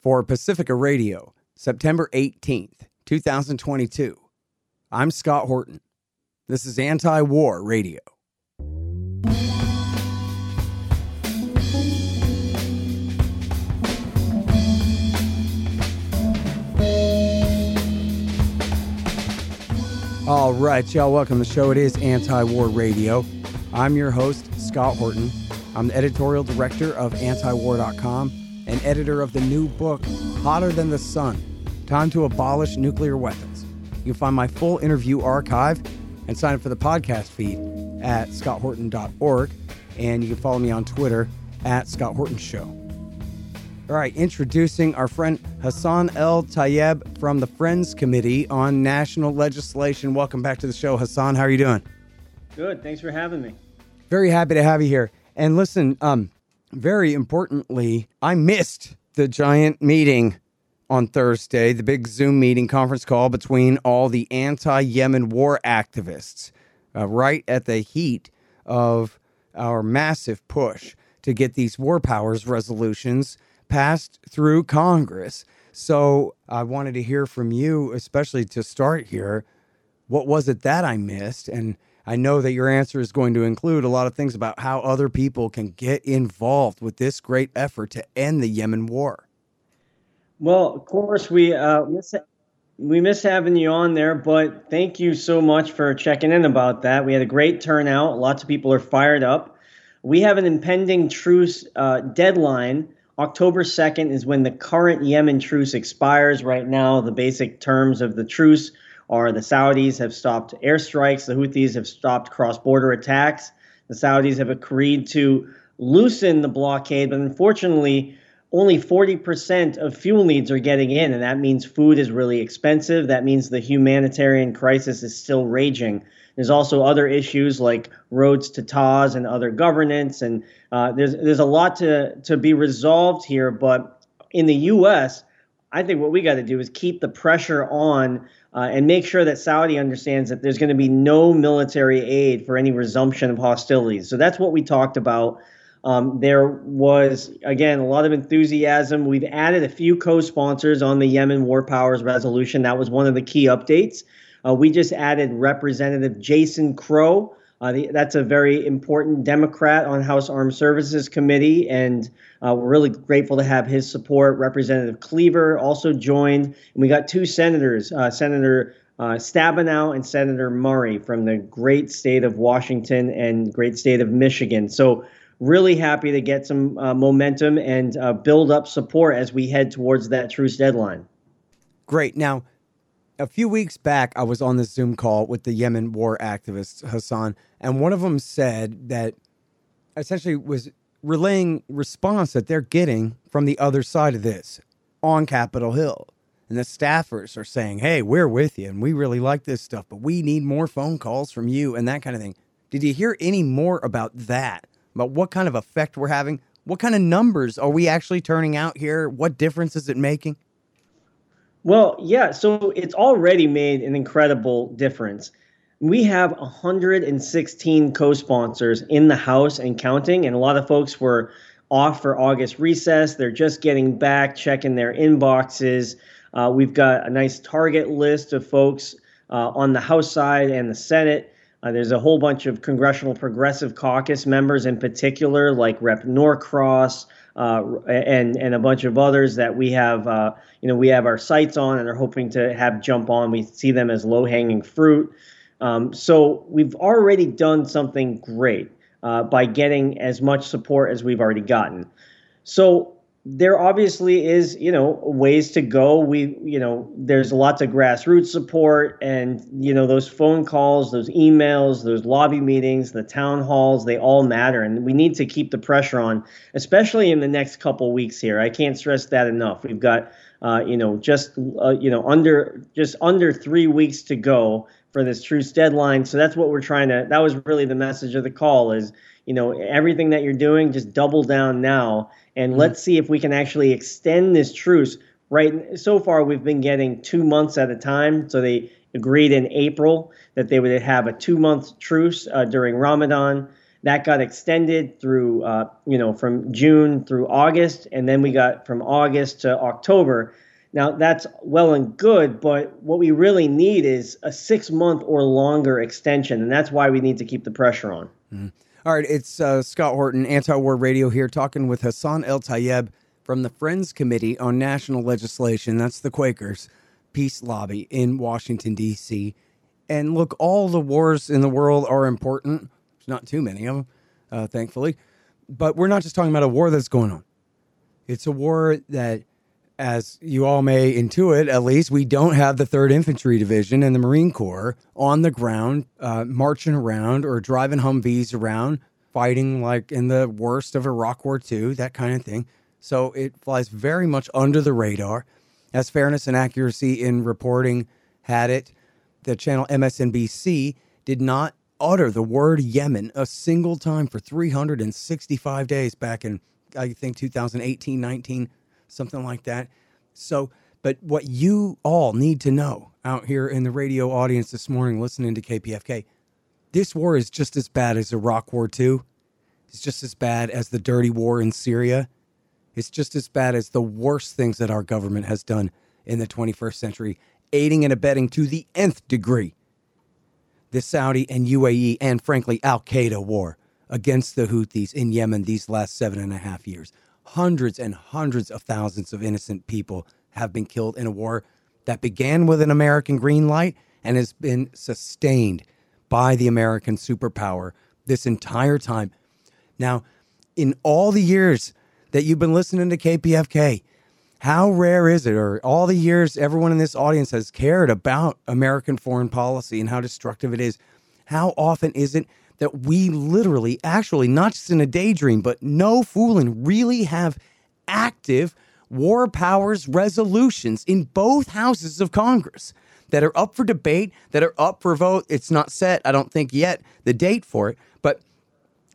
for Pacifica Radio, September 18th, 2022. I'm Scott Horton. This is Anti War Radio. All right, y'all, welcome to the show. It is Anti War Radio. I'm your host, Scott Horton. I'm the editorial director of antiwar.com and editor of the new book, Hotter Than the Sun Time to Abolish Nuclear Weapons. You can find my full interview archive and sign up for the podcast feed at scotthorton.org. And you can follow me on Twitter at Scott Horton Show. All right, introducing our friend Hassan El Tayyab from the Friends Committee on National Legislation. Welcome back to the show, Hassan. How are you doing? Good. Thanks for having me. Very happy to have you here. And listen, um, very importantly, I missed the giant meeting on Thursday, the big Zoom meeting conference call between all the anti Yemen war activists, uh, right at the heat of our massive push to get these war powers resolutions passed through Congress. So I wanted to hear from you, especially to start here. What was it that I missed? And I know that your answer is going to include a lot of things about how other people can get involved with this great effort to end the Yemen war. Well, of course, we uh, miss, we miss having you on there, but thank you so much for checking in about that. We had a great turnout. Lots of people are fired up. We have an impending truce uh, deadline October 2nd is when the current Yemen truce expires. Right now, the basic terms of the truce are the Saudis have stopped airstrikes, the Houthis have stopped cross border attacks, the Saudis have agreed to loosen the blockade, but unfortunately, only 40% of fuel needs are getting in, and that means food is really expensive. That means the humanitarian crisis is still raging. There's also other issues like roads to Taiz and other governance, and uh, there's there's a lot to to be resolved here. But in the U.S., I think what we got to do is keep the pressure on uh, and make sure that Saudi understands that there's going to be no military aid for any resumption of hostilities. So that's what we talked about. Um, there was, again, a lot of enthusiasm. We've added a few co sponsors on the Yemen War Powers resolution. That was one of the key updates. Uh, we just added Representative Jason Crow. Uh, the, that's a very important Democrat on House Armed Services Committee, and uh, we're really grateful to have his support. Representative Cleaver also joined, and we got two senators, uh, Senator uh, Stabenow and Senator Murray from the great state of Washington and great state of Michigan. So really happy to get some uh, momentum and uh, build up support as we head towards that truce deadline. Great. Now, a few weeks back, I was on this Zoom call with the Yemen war activists, Hassan, and one of them said that essentially was relaying response that they're getting from the other side of this on Capitol Hill. And the staffers are saying, hey, we're with you and we really like this stuff, but we need more phone calls from you and that kind of thing. Did you hear any more about that? About what kind of effect we're having? What kind of numbers are we actually turning out here? What difference is it making? Well, yeah, so it's already made an incredible difference. We have 116 co sponsors in the House and counting, and a lot of folks were off for August recess. They're just getting back, checking their inboxes. Uh, we've got a nice target list of folks uh, on the House side and the Senate. Uh, there's a whole bunch of Congressional Progressive Caucus members in particular, like Rep. Norcross, and and a bunch of others that we have uh, you know we have our sights on and are hoping to have jump on. We see them as low hanging fruit. Um, so we've already done something great uh, by getting as much support as we've already gotten. So there obviously is you know ways to go. We you know there's lots of grassroots support and you know those phone calls those emails those lobby meetings the town halls they all matter. And we need to keep the pressure on especially in the next couple weeks here. I can't stress that enough. We've got uh, you know just uh, you know under just under three weeks to go for this truce deadline so that's what we're trying to that was really the message of the call is you know everything that you're doing just double down now and mm-hmm. let's see if we can actually extend this truce. Right. So far, we've been getting two months at a time. So they agreed in April that they would have a two month truce uh, during Ramadan. That got extended through, uh, you know, from June through August, and then we got from August to October. Now that's well and good, but what we really need is a six month or longer extension, and that's why we need to keep the pressure on. Mm-hmm. All right, it's uh, Scott Horton, Anti War Radio here, talking with Hassan El Tayyab from the Friends Committee on National Legislation. That's the Quakers Peace Lobby in Washington, D.C. And look, all the wars in the world are important. There's not too many of them, uh, thankfully. But we're not just talking about a war that's going on. It's a war that, as you all may intuit, at least, we don't have the 3rd Infantry Division and the Marine Corps on the ground, uh, marching around or driving Humvees around, fighting like in the worst of Iraq War II, that kind of thing. So it flies very much under the radar. As fairness and accuracy in reporting had it, the channel MSNBC did not utter the word Yemen a single time for 365 days back in, I think, 2018, 19, something like that. So, but what you all need to know out here in the radio audience this morning listening to KPFK, this war is just as bad as Iraq War II. It's just as bad as the dirty war in Syria. It's just as bad as the worst things that our government has done in the 21st century, aiding and abetting to the nth degree the Saudi and UAE and, frankly, Al Qaeda war against the Houthis in Yemen these last seven and a half years. Hundreds and hundreds of thousands of innocent people have been killed in a war that began with an American green light and has been sustained by the American superpower this entire time. Now, in all the years that you've been listening to KPFK, how rare is it, or all the years everyone in this audience has cared about American foreign policy and how destructive it is? How often is it that we literally, actually, not just in a daydream, but no fooling, really have active war powers resolutions in both houses of Congress that are up for debate, that are up for vote? It's not set, I don't think yet, the date for it, but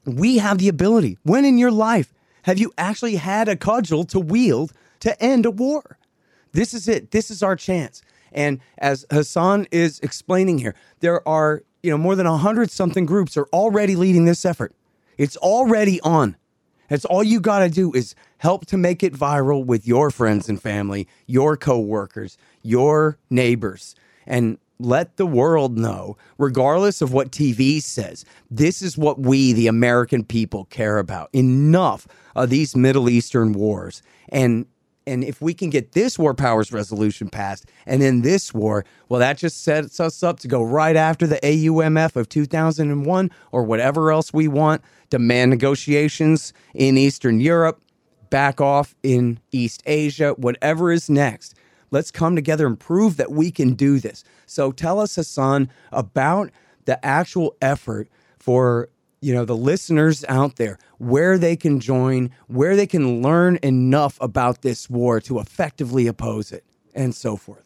we have the ability. When in your life have you actually had a cudgel to wield? to end a war. This is it. This is our chance. And as Hassan is explaining here, there are, you know, more than a hundred something groups are already leading this effort. It's already on. That's all you got to do is help to make it viral with your friends and family, your coworkers, your neighbors, and let the world know, regardless of what TV says, this is what we, the American people, care about. Enough of these Middle Eastern wars. And and if we can get this war powers resolution passed and then this war, well, that just sets us up to go right after the AUMF of 2001 or whatever else we want, demand negotiations in Eastern Europe, back off in East Asia, whatever is next. Let's come together and prove that we can do this. So tell us, Hassan, about the actual effort for you know the listeners out there where they can join where they can learn enough about this war to effectively oppose it and so forth.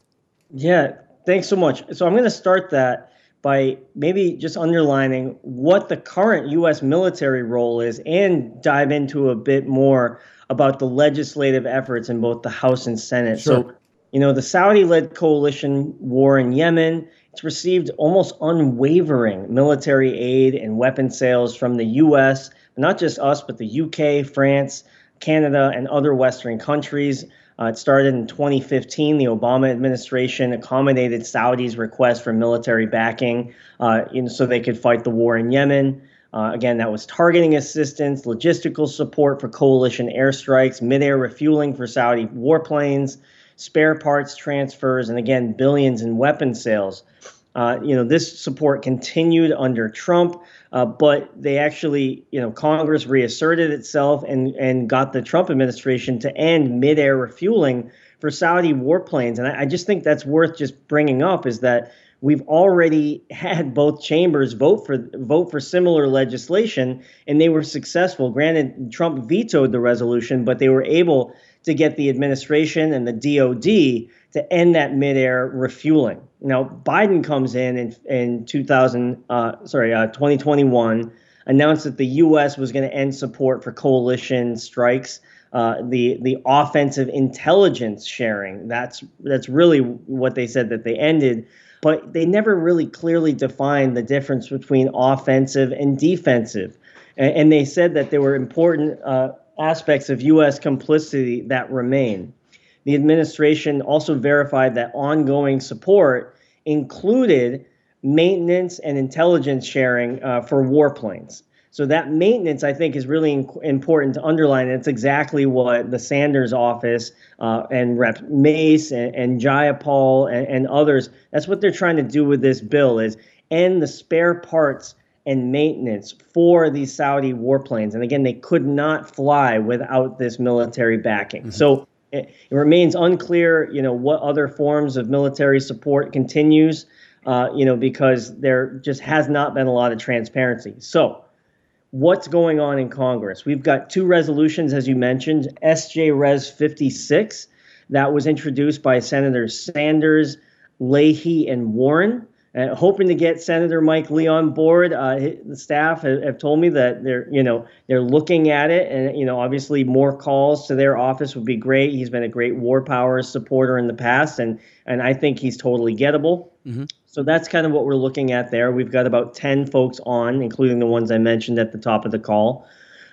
Yeah thanks so much. So i'm going to start that by maybe just underlining what the current us military role is and dive into a bit more about the legislative efforts in both the house and senate. Sure. so you know the saudi-led coalition war in yemen it's received almost unwavering military aid and weapon sales from the U.S., not just us, but the UK, France, Canada, and other Western countries. Uh, it started in 2015. The Obama administration accommodated Saudi's request for military backing uh, in, so they could fight the war in Yemen. Uh, again, that was targeting assistance, logistical support for coalition airstrikes, midair refueling for Saudi warplanes, spare parts transfers, and again, billions in weapon sales. Uh, you know, this support continued under Trump, uh, but they actually, you know, Congress reasserted itself and and got the Trump administration to end midair refueling for Saudi warplanes. And I, I just think that's worth just bringing up is that we've already had both chambers vote for vote for similar legislation, and they were successful. Granted, Trump vetoed the resolution, but they were able to get the administration and the DoD to end that midair refueling. Now, Biden comes in in, in 2000, uh, sorry, uh, 2021, announced that the U.S. was going to end support for coalition strikes. Uh, the the offensive intelligence sharing. That's that's really what they said that they ended, but they never really clearly defined the difference between offensive and defensive. and, and they said that there were important uh, aspects of U.S. complicity that remain. The administration also verified that ongoing support included maintenance and intelligence sharing uh, for warplanes. So that maintenance, I think, is really important to underline. It's exactly what the Sanders office uh, and Rep Mace and, and Jayapal and, and others. That's what they're trying to do with this bill is end the spare parts and maintenance for these Saudi warplanes. And again, they could not fly without this military backing. Mm-hmm. So it, it, remains unclear, you know, what other forms of military support continues, uh, you know, because there just has not been a lot of transparency. So what's going on in Congress? We've got two resolutions, as you mentioned, SJ Res 56, that was introduced by Senators Sanders, Leahy, and Warren. Uh, hoping to get Senator Mike Lee on board. Uh, the staff have, have, told me that they're, you know, they're looking at it, and you know, obviously, more calls to their office would be great. He's been a great War Powers supporter in the past, and and I think he's totally gettable. Mm-hmm. So that's kind of what we're looking at there. We've got about ten folks on, including the ones I mentioned at the top of the call,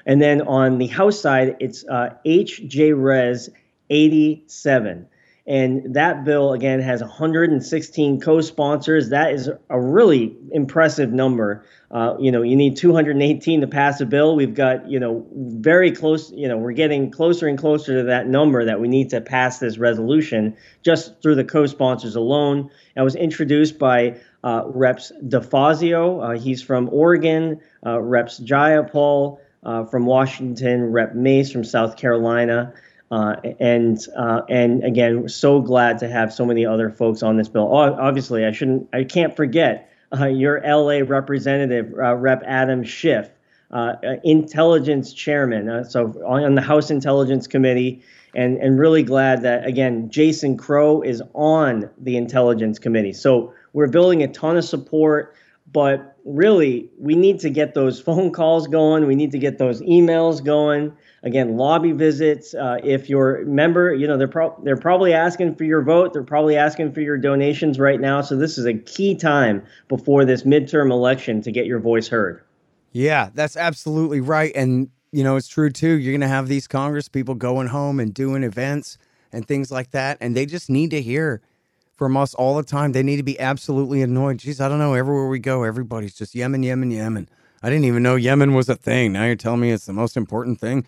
and then on the House side, it's uh, HJ Res 87. And that bill, again, has 116 co sponsors. That is a really impressive number. Uh, you know, you need 218 to pass a bill. We've got, you know, very close, you know, we're getting closer and closer to that number that we need to pass this resolution just through the co sponsors alone. That was introduced by uh, Reps DeFazio. Uh, he's from Oregon, uh, Reps Jayapal. Uh, from Washington, Rep Mace from South Carolina, uh, and uh, and again, so glad to have so many other folks on this bill. Obviously, I shouldn't, I can't forget uh, your LA representative, uh, Rep. Adam Schiff, uh, uh, intelligence chairman. so on the House Intelligence Committee, and and really glad that again, Jason Crow is on the Intelligence Committee. So we're building a ton of support, but really, we need to get those phone calls going. We need to get those emails going. Again, lobby visits. Uh, if you're member, you know they're pro- they're probably asking for your vote. They're probably asking for your donations right now. So this is a key time before this midterm election to get your voice heard. Yeah, that's absolutely right, and you know it's true too. You're going to have these Congress people going home and doing events and things like that, and they just need to hear from us all the time. They need to be absolutely annoyed. Geez, I don't know. Everywhere we go, everybody's just Yemen, Yemen, Yemen. I didn't even know Yemen was a thing. Now you're telling me it's the most important thing.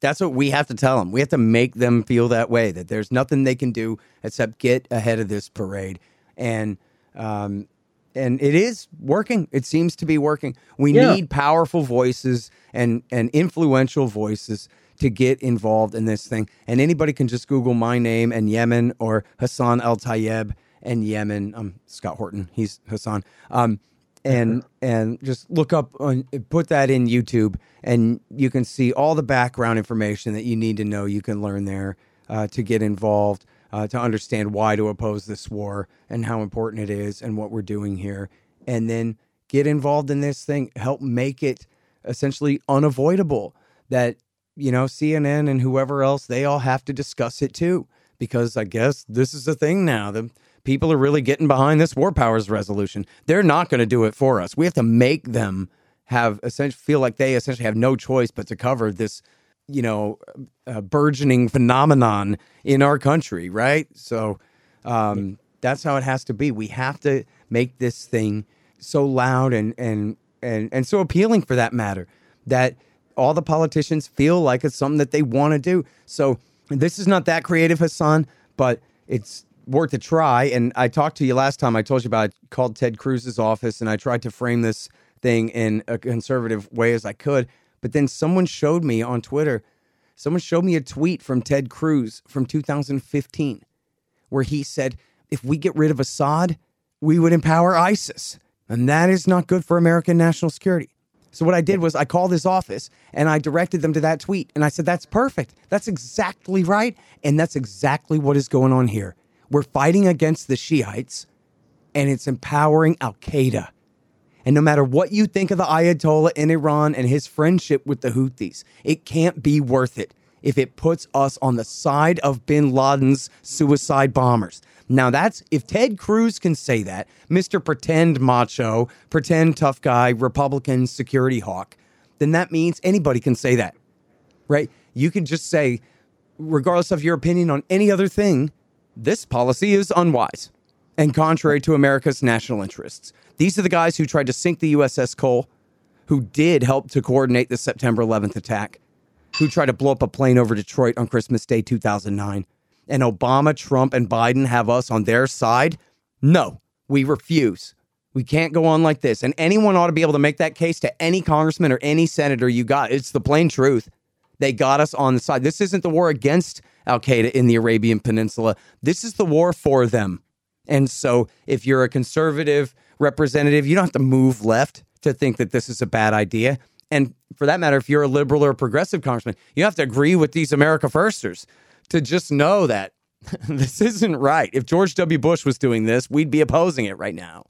That's what we have to tell them. We have to make them feel that way that there's nothing they can do except get ahead of this parade. And um, and it is working. It seems to be working. We yeah. need powerful voices and and influential voices to get involved in this thing. And anybody can just Google my name and Yemen or Hassan El Tayyab and Yemen. I'm Scott Horton. He's Hassan. Um, and and just look up on put that in YouTube and you can see all the background information that you need to know. You can learn there uh, to get involved, uh, to understand why to oppose this war and how important it is and what we're doing here, and then get involved in this thing. Help make it essentially unavoidable that you know CNN and whoever else they all have to discuss it too because I guess this is the thing now. The people are really getting behind this war powers resolution. They're not going to do it for us. We have to make them have essentially feel like they essentially have no choice but to cover this, you know, uh, burgeoning phenomenon in our country, right? So um, that's how it has to be. We have to make this thing so loud and and and and so appealing for that matter that all the politicians feel like it's something that they want to do. So this is not that creative, Hassan, but it's worth a try. And I talked to you last time. I told you about. I called Ted Cruz's office and I tried to frame this thing in a conservative way as I could. But then someone showed me on Twitter. Someone showed me a tweet from Ted Cruz from 2015, where he said, "If we get rid of Assad, we would empower ISIS, and that is not good for American national security." So what I did was I called his office and I directed them to that tweet and I said, "That's perfect. That's exactly right, and that's exactly what is going on here." We're fighting against the Shiites and it's empowering Al Qaeda. And no matter what you think of the Ayatollah in Iran and his friendship with the Houthis, it can't be worth it if it puts us on the side of bin Laden's suicide bombers. Now, that's if Ted Cruz can say that, Mr. Pretend Macho, pretend tough guy, Republican security hawk, then that means anybody can say that, right? You can just say, regardless of your opinion on any other thing, this policy is unwise and contrary to America's national interests. These are the guys who tried to sink the USS Cole, who did help to coordinate the September 11th attack, who tried to blow up a plane over Detroit on Christmas Day 2009. And Obama, Trump, and Biden have us on their side? No, we refuse. We can't go on like this. And anyone ought to be able to make that case to any congressman or any senator you got. It's the plain truth. They got us on the side. This isn't the war against Al Qaeda in the Arabian Peninsula. This is the war for them. And so if you're a conservative representative, you don't have to move left to think that this is a bad idea. And for that matter, if you're a liberal or a progressive congressman, you have to agree with these America Firsters to just know that this isn't right. If George W. Bush was doing this, we'd be opposing it right now.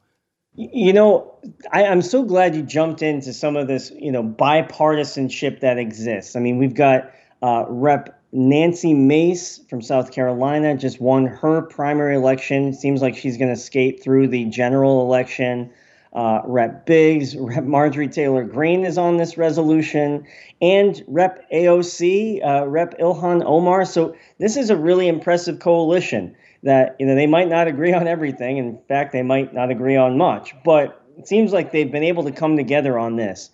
You know, I, am so glad you jumped into some of this, you know, bipartisanship that exists. I mean, we've got uh, Rep. Nancy Mace from South Carolina just won her primary election. Seems like she's going to skate through the general election. Uh, Rep. Biggs, Rep. Marjorie Taylor Greene is on this resolution, and Rep. AOC, uh, Rep. Ilhan Omar. So this is a really impressive coalition that you know they might not agree on everything. In fact, they might not agree on much, but it seems like they've been able to come together on this.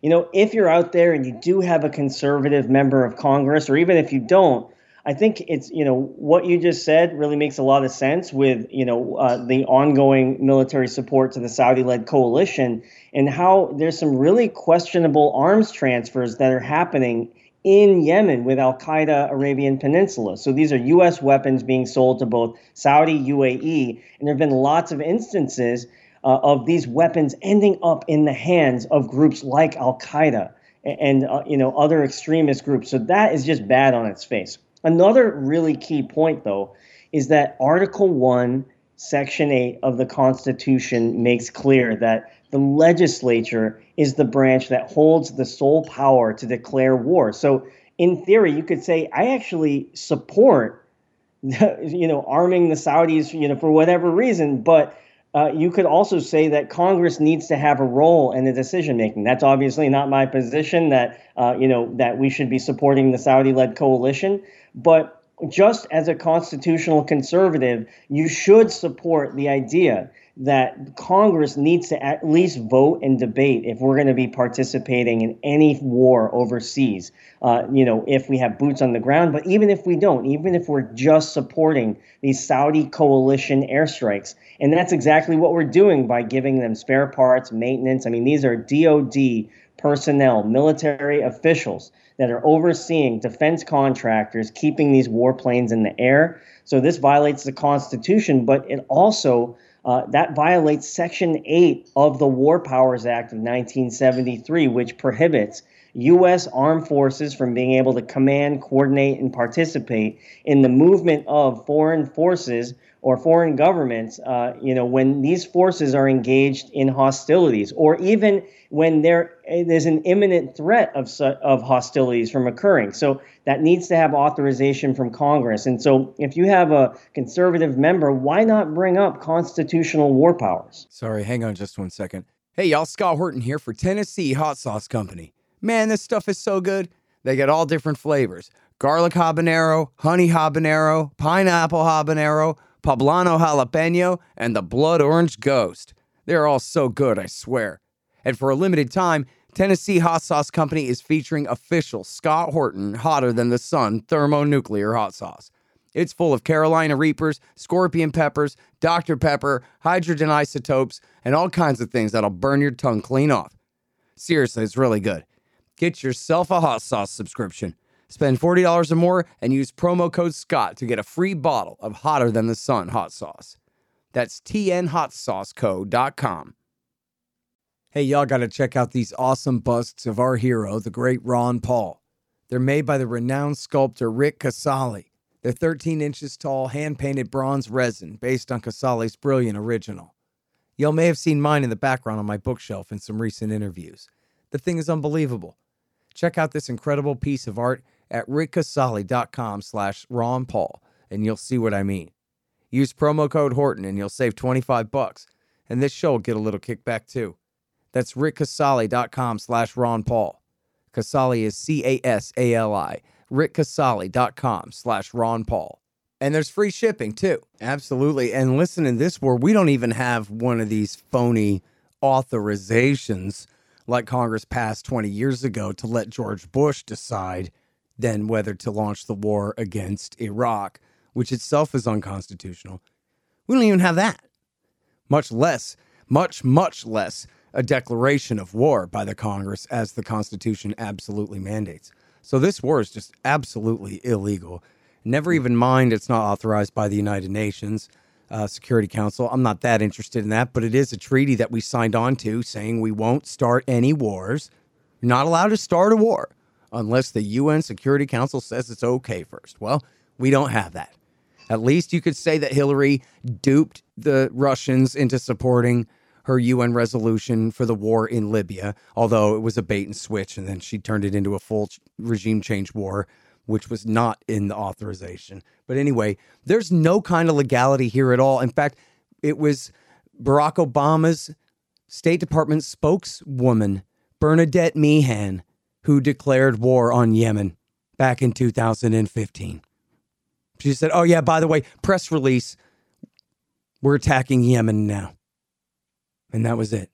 You know, if you're out there and you do have a conservative member of Congress, or even if you don't, I think it's you know what you just said really makes a lot of sense with you know uh, the ongoing military support to the Saudi-led coalition and how there's some really questionable arms transfers that are happening in Yemen with Al Qaeda Arabian Peninsula. So these are U.S. weapons being sold to both Saudi, UAE, and there have been lots of instances uh, of these weapons ending up in the hands of groups like Al Qaeda and, uh, you know other extremist groups. So that is just bad on its face. Another really key point, though, is that Article One, Section Eight of the Constitution makes clear that the legislature is the branch that holds the sole power to declare war. So, in theory, you could say, I actually support, you know, arming the Saudis, you know, for whatever reason, but uh, you could also say that Congress needs to have a role in the decision making. That's obviously not my position. That uh, you know that we should be supporting the Saudi-led coalition, but just as a constitutional conservative, you should support the idea that Congress needs to at least vote and debate if we're going to be participating in any war overseas. Uh, you know, if we have boots on the ground, but even if we don't, even if we're just supporting these Saudi coalition airstrikes, and that's exactly what we're doing by giving them spare parts, maintenance. I mean, these are DoD personnel, military officials that are overseeing defense contractors keeping these warplanes in the air. So this violates the Constitution, but it also uh, that violates Section 8 of the War Powers Act of 1973, which prohibits U.S. armed forces from being able to command, coordinate, and participate in the movement of foreign forces or foreign governments, uh, you know, when these forces are engaged in hostilities, or even when there's an imminent threat of of hostilities from occurring. So that needs to have authorization from Congress. And so, if you have a conservative member, why not bring up constitutional war powers? Sorry, hang on just one second. Hey, y'all, Scott Horton here for Tennessee Hot Sauce Company. Man, this stuff is so good. They get all different flavors garlic habanero, honey habanero, pineapple habanero Poblano Jalapeno, and the Blood Orange Ghost. They're all so good, I swear. And for a limited time, Tennessee Hot Sauce Company is featuring official Scott Horton Hotter Than the Sun thermonuclear hot sauce. It's full of Carolina Reapers, scorpion peppers, Dr. Pepper, hydrogen isotopes, and all kinds of things that'll burn your tongue clean off. Seriously, it's really good. Get yourself a hot sauce subscription. Spend $40 or more and use promo code SCOTT to get a free bottle of Hotter Than the Sun hot sauce. That's tnhotsauceco.com. Hey, y'all got to check out these awesome busts of our hero, the great Ron Paul. They're made by the renowned sculptor Rick Casali. They're 13 inches tall, hand painted bronze resin based on Casali's brilliant original. Y'all may have seen mine in the background on my bookshelf in some recent interviews. The thing is unbelievable. Check out this incredible piece of art at rickcasali.com slash Ron Paul, and you'll see what I mean. Use promo code Horton and you'll save 25 bucks, and this show will get a little kickback too. That's rickcasali.com slash Ron Paul. Casali is C A S A L I. RickCasali.com slash Ron Paul. And there's free shipping too. Absolutely. And listen, in this war, we don't even have one of these phony authorizations like Congress passed 20 years ago to let George Bush decide then whether to launch the war against Iraq, which itself is unconstitutional. We don't even have that, much less, much, much less a declaration of war by the Congress as the Constitution absolutely mandates. So this war is just absolutely illegal. Never even mind it's not authorized by the United Nations uh, Security Council. I'm not that interested in that, but it is a treaty that we signed on to saying we won't start any wars. You're not allowed to start a war unless the UN Security Council says it's okay first. Well, we don't have that. At least you could say that Hillary duped the Russians into supporting her UN resolution for the war in Libya, although it was a bait and switch, and then she turned it into a full regime change war, which was not in the authorization. But anyway, there's no kind of legality here at all. In fact, it was Barack Obama's State Department spokeswoman, Bernadette Meehan, who declared war on Yemen back in 2015. She said, Oh, yeah, by the way, press release, we're attacking Yemen now. And that was it.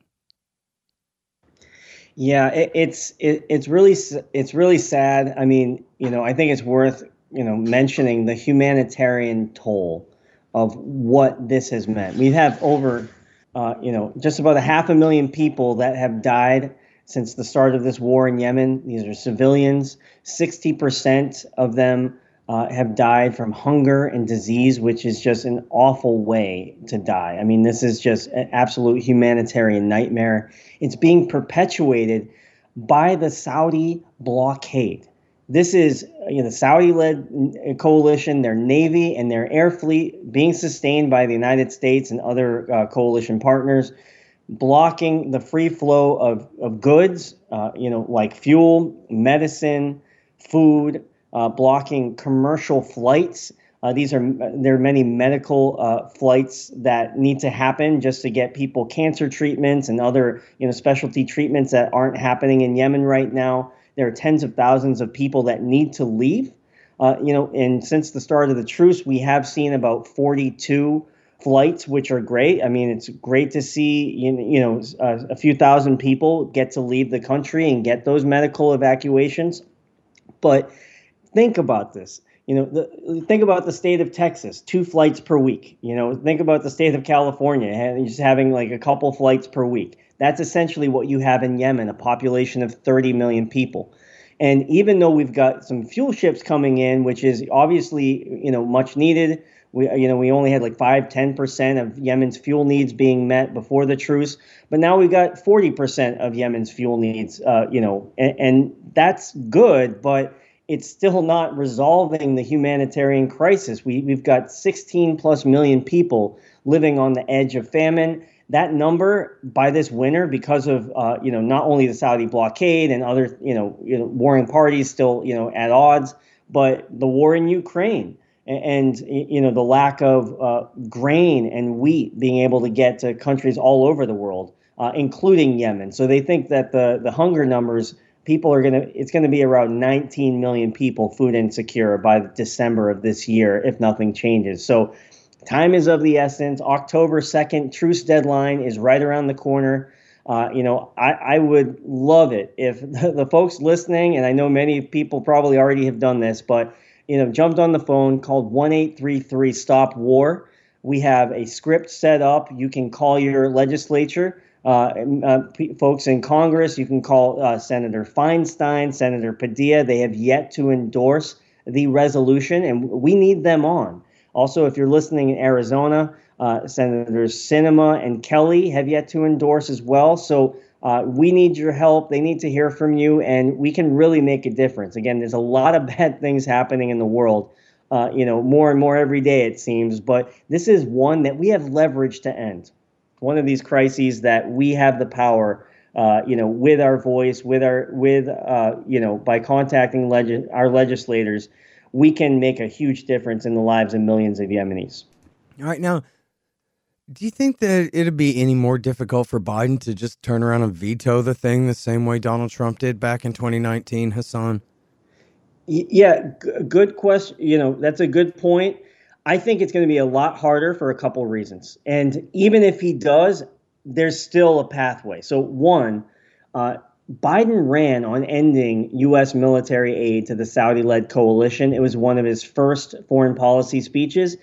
Yeah, it, it's it, it's really it's really sad. I mean, you know, I think it's worth you know mentioning the humanitarian toll of what this has meant. We have over, uh, you know, just about a half a million people that have died since the start of this war in Yemen. These are civilians. Sixty percent of them uh, have died from hunger and disease, which is just an awful way to die. I mean, this is just an absolute humanitarian nightmare. It's being perpetuated by the Saudi blockade. This is you know, the Saudi led coalition, their Navy and their air fleet being sustained by the United States and other uh, coalition partners, blocking the free flow of, of goods, uh, you know, like fuel, medicine, food, uh, blocking commercial flights. Uh, these are there are many medical uh, flights that need to happen just to get people cancer treatments and other you know specialty treatments that aren't happening in Yemen right now. There are tens of thousands of people that need to leave. Uh, you know, and since the start of the truce, we have seen about 42 flights, which are great. I mean, it's great to see you know a, uh, a few thousand people get to leave the country and get those medical evacuations, but think about this. You know, the, think about the state of Texas, two flights per week. You know, think about the state of California, just having like a couple flights per week. That's essentially what you have in Yemen, a population of 30 million people. And even though we've got some fuel ships coming in, which is obviously, you know, much needed, we, you know, we only had like 5, 10% of Yemen's fuel needs being met before the truce. But now we've got 40% of Yemen's fuel needs, uh, you know, and, and that's good. But it's still not resolving the humanitarian crisis. We, we've got 16 plus million people living on the edge of famine. That number by this winter, because of uh, you know not only the Saudi blockade and other you know, you know warring parties still you know at odds, but the war in Ukraine and, you know the lack of uh, grain and wheat being able to get to countries all over the world, uh, including Yemen. So they think that the the hunger numbers people are going to it's going to be around 19 million people food insecure by December of this year if nothing changes. So time is of the essence. October 2nd, truce deadline is right around the corner. Uh, you know, I, I would love it if the, the folks listening, and I know many people probably already have done this, but you know, jumped on the phone, called 1833 Stop War. We have a script set up. You can call your legislature uh, uh, p- folks in Congress. You can call uh, Senator Feinstein, Senator Padilla. They have yet to endorse the resolution, and we need them on. Also, if you're listening in Arizona, uh, Senators Sinema and Kelly have yet to endorse as well. So uh, we need your help. They need to hear from you, and we can really make a difference. Again, there's a lot of bad things happening in the world. Uh, you know, more and more every day it seems, but this is one that we have leverage to end one of these crises that we have the power, uh, you know, with our voice, with our, with, uh, you know, by contacting our legislators, we can make a huge difference in the lives of millions of Yemenis. All right. Now, Do you think that it'd be any more difficult for Biden to just turn around and veto the thing the same way Donald Trump did back in 2019, Hassan? Yeah, g- good question. You know, that's a good point. I think it's going to be a lot harder for a couple reasons. And even if he does, there's still a pathway. So, one, uh, Biden ran on ending U.S. military aid to the Saudi led coalition. It was one of his first foreign policy speeches.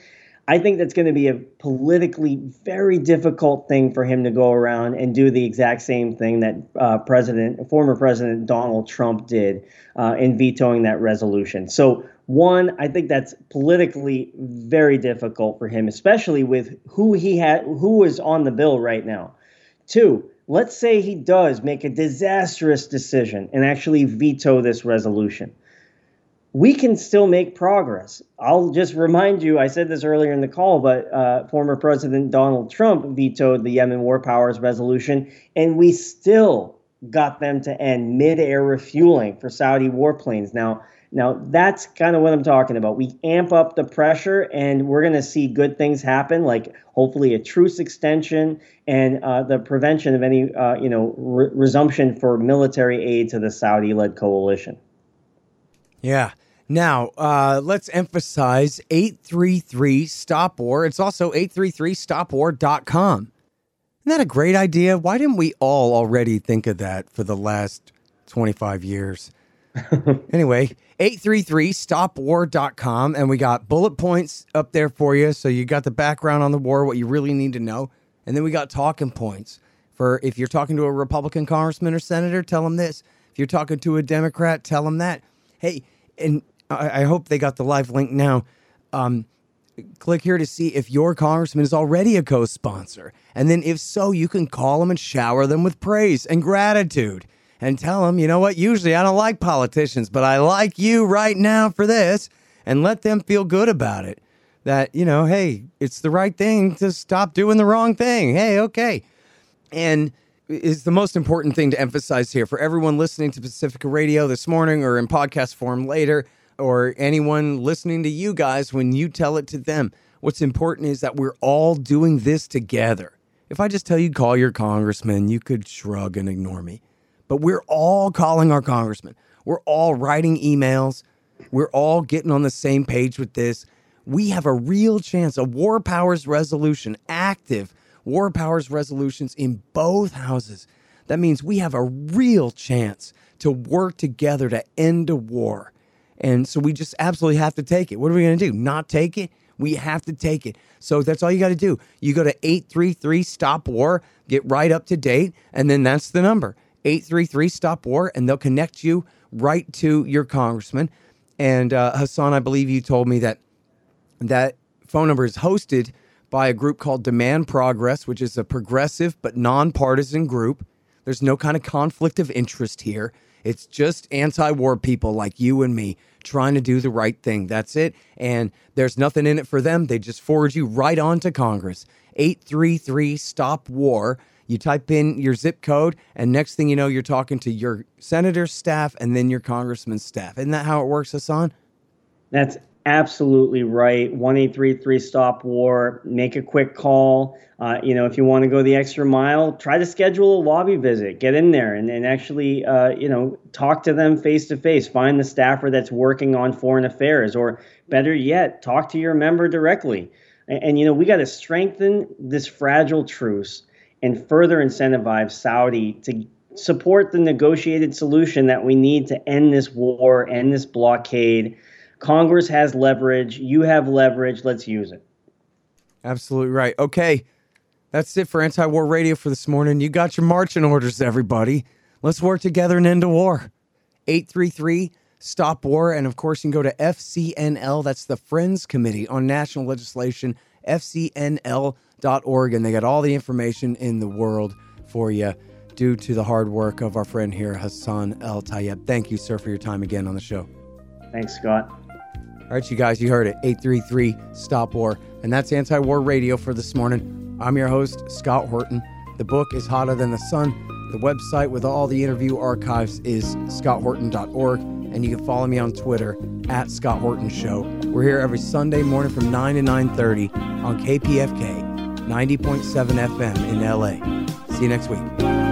I think that's going to be a politically very difficult thing for him to go around and do the exact same thing that uh, President, former President Donald Trump did uh, in vetoing that resolution. So, one, I think that's politically very difficult for him, especially with who he had, who is on the bill right now. Two, let's say he does make a disastrous decision and actually veto this resolution we can still make progress. I'll just remind you, I said this earlier in the call, but uh, former President Donald Trump vetoed the Yemen War Powers resolution, and we still got them to end mid-air refueling for Saudi warplanes. Now, now that's kind of what I'm talking about. We amp up the pressure, and we're going to see good things happen, like hopefully a truce extension and uh, the prevention of any, uh, you know, re- resumption for military aid to the Saudi-led coalition. Yeah. Now, uh, let's emphasize 833 Stop War. It's also 833stopwar.com. Isn't that a great idea? Why didn't we all already think of that for the last 25 years? anyway, 833stopwar.com. And we got bullet points up there for you. So you got the background on the war, what you really need to know. And then we got talking points for if you're talking to a Republican congressman or senator, tell them this. If you're talking to a Democrat, tell them that. Hey, and I, I hope they got the live link now. Um, click here to see if your congressman is already a co sponsor. And then, if so, you can call them and shower them with praise and gratitude and tell them, you know what, usually I don't like politicians, but I like you right now for this, and let them feel good about it. That, you know, hey, it's the right thing to stop doing the wrong thing. Hey, okay. And is the most important thing to emphasize here for everyone listening to Pacifica Radio this morning or in podcast form later or anyone listening to you guys when you tell it to them. What's important is that we're all doing this together. If I just tell you call your congressman, you could shrug and ignore me. But we're all calling our congressman. We're all writing emails. We're all getting on the same page with this. We have a real chance, a war powers resolution, active war powers resolutions in both houses. That means we have a real chance to work together to end a war. And so we just absolutely have to take it. What are we going to do? Not take it? We have to take it. So that's all you got to do. You go to 833 Stop War, get right up to date, and then that's the number 833 Stop War, and they'll connect you right to your congressman. And uh, Hassan, I believe you told me that that phone number is hosted by a group called Demand Progress, which is a progressive but nonpartisan group. There's no kind of conflict of interest here. It's just anti war people like you and me trying to do the right thing. That's it. And there's nothing in it for them. They just forward you right on to Congress. 833 Stop War. You type in your zip code, and next thing you know, you're talking to your senator's staff and then your congressman's staff. Isn't that how it works, Hassan? That's absolutely right. 1833 Stop War. Make a quick call. Uh, you know, if you want to go the extra mile, try to schedule a lobby visit. Get in there and, and actually, uh, you know, talk to them face to face. Find the staffer that's working on foreign affairs, or better yet, talk to your member directly. And, and you know, we got to strengthen this fragile truce and further incentivize Saudi to support the negotiated solution that we need to end this war, end this blockade Congress has leverage. You have leverage. Let's use it. Absolutely right. Okay. That's it for Anti War Radio for this morning. You got your marching orders, everybody. Let's work together and end a war. 833 Stop War. And of course, you can go to FCNL. That's the Friends Committee on National Legislation, FCNL.org. And they got all the information in the world for you due to the hard work of our friend here, Hassan El Tayyab. Thank you, sir, for your time again on the show. Thanks, Scott. All right, you guys, you heard it 833 Stop War. And that's Anti War Radio for this morning. I'm your host, Scott Horton. The book is Hotter Than the Sun. The website with all the interview archives is scotthorton.org. And you can follow me on Twitter at Scott Horton Show. We're here every Sunday morning from 9 to 9.30 on KPFK 90.7 FM in LA. See you next week.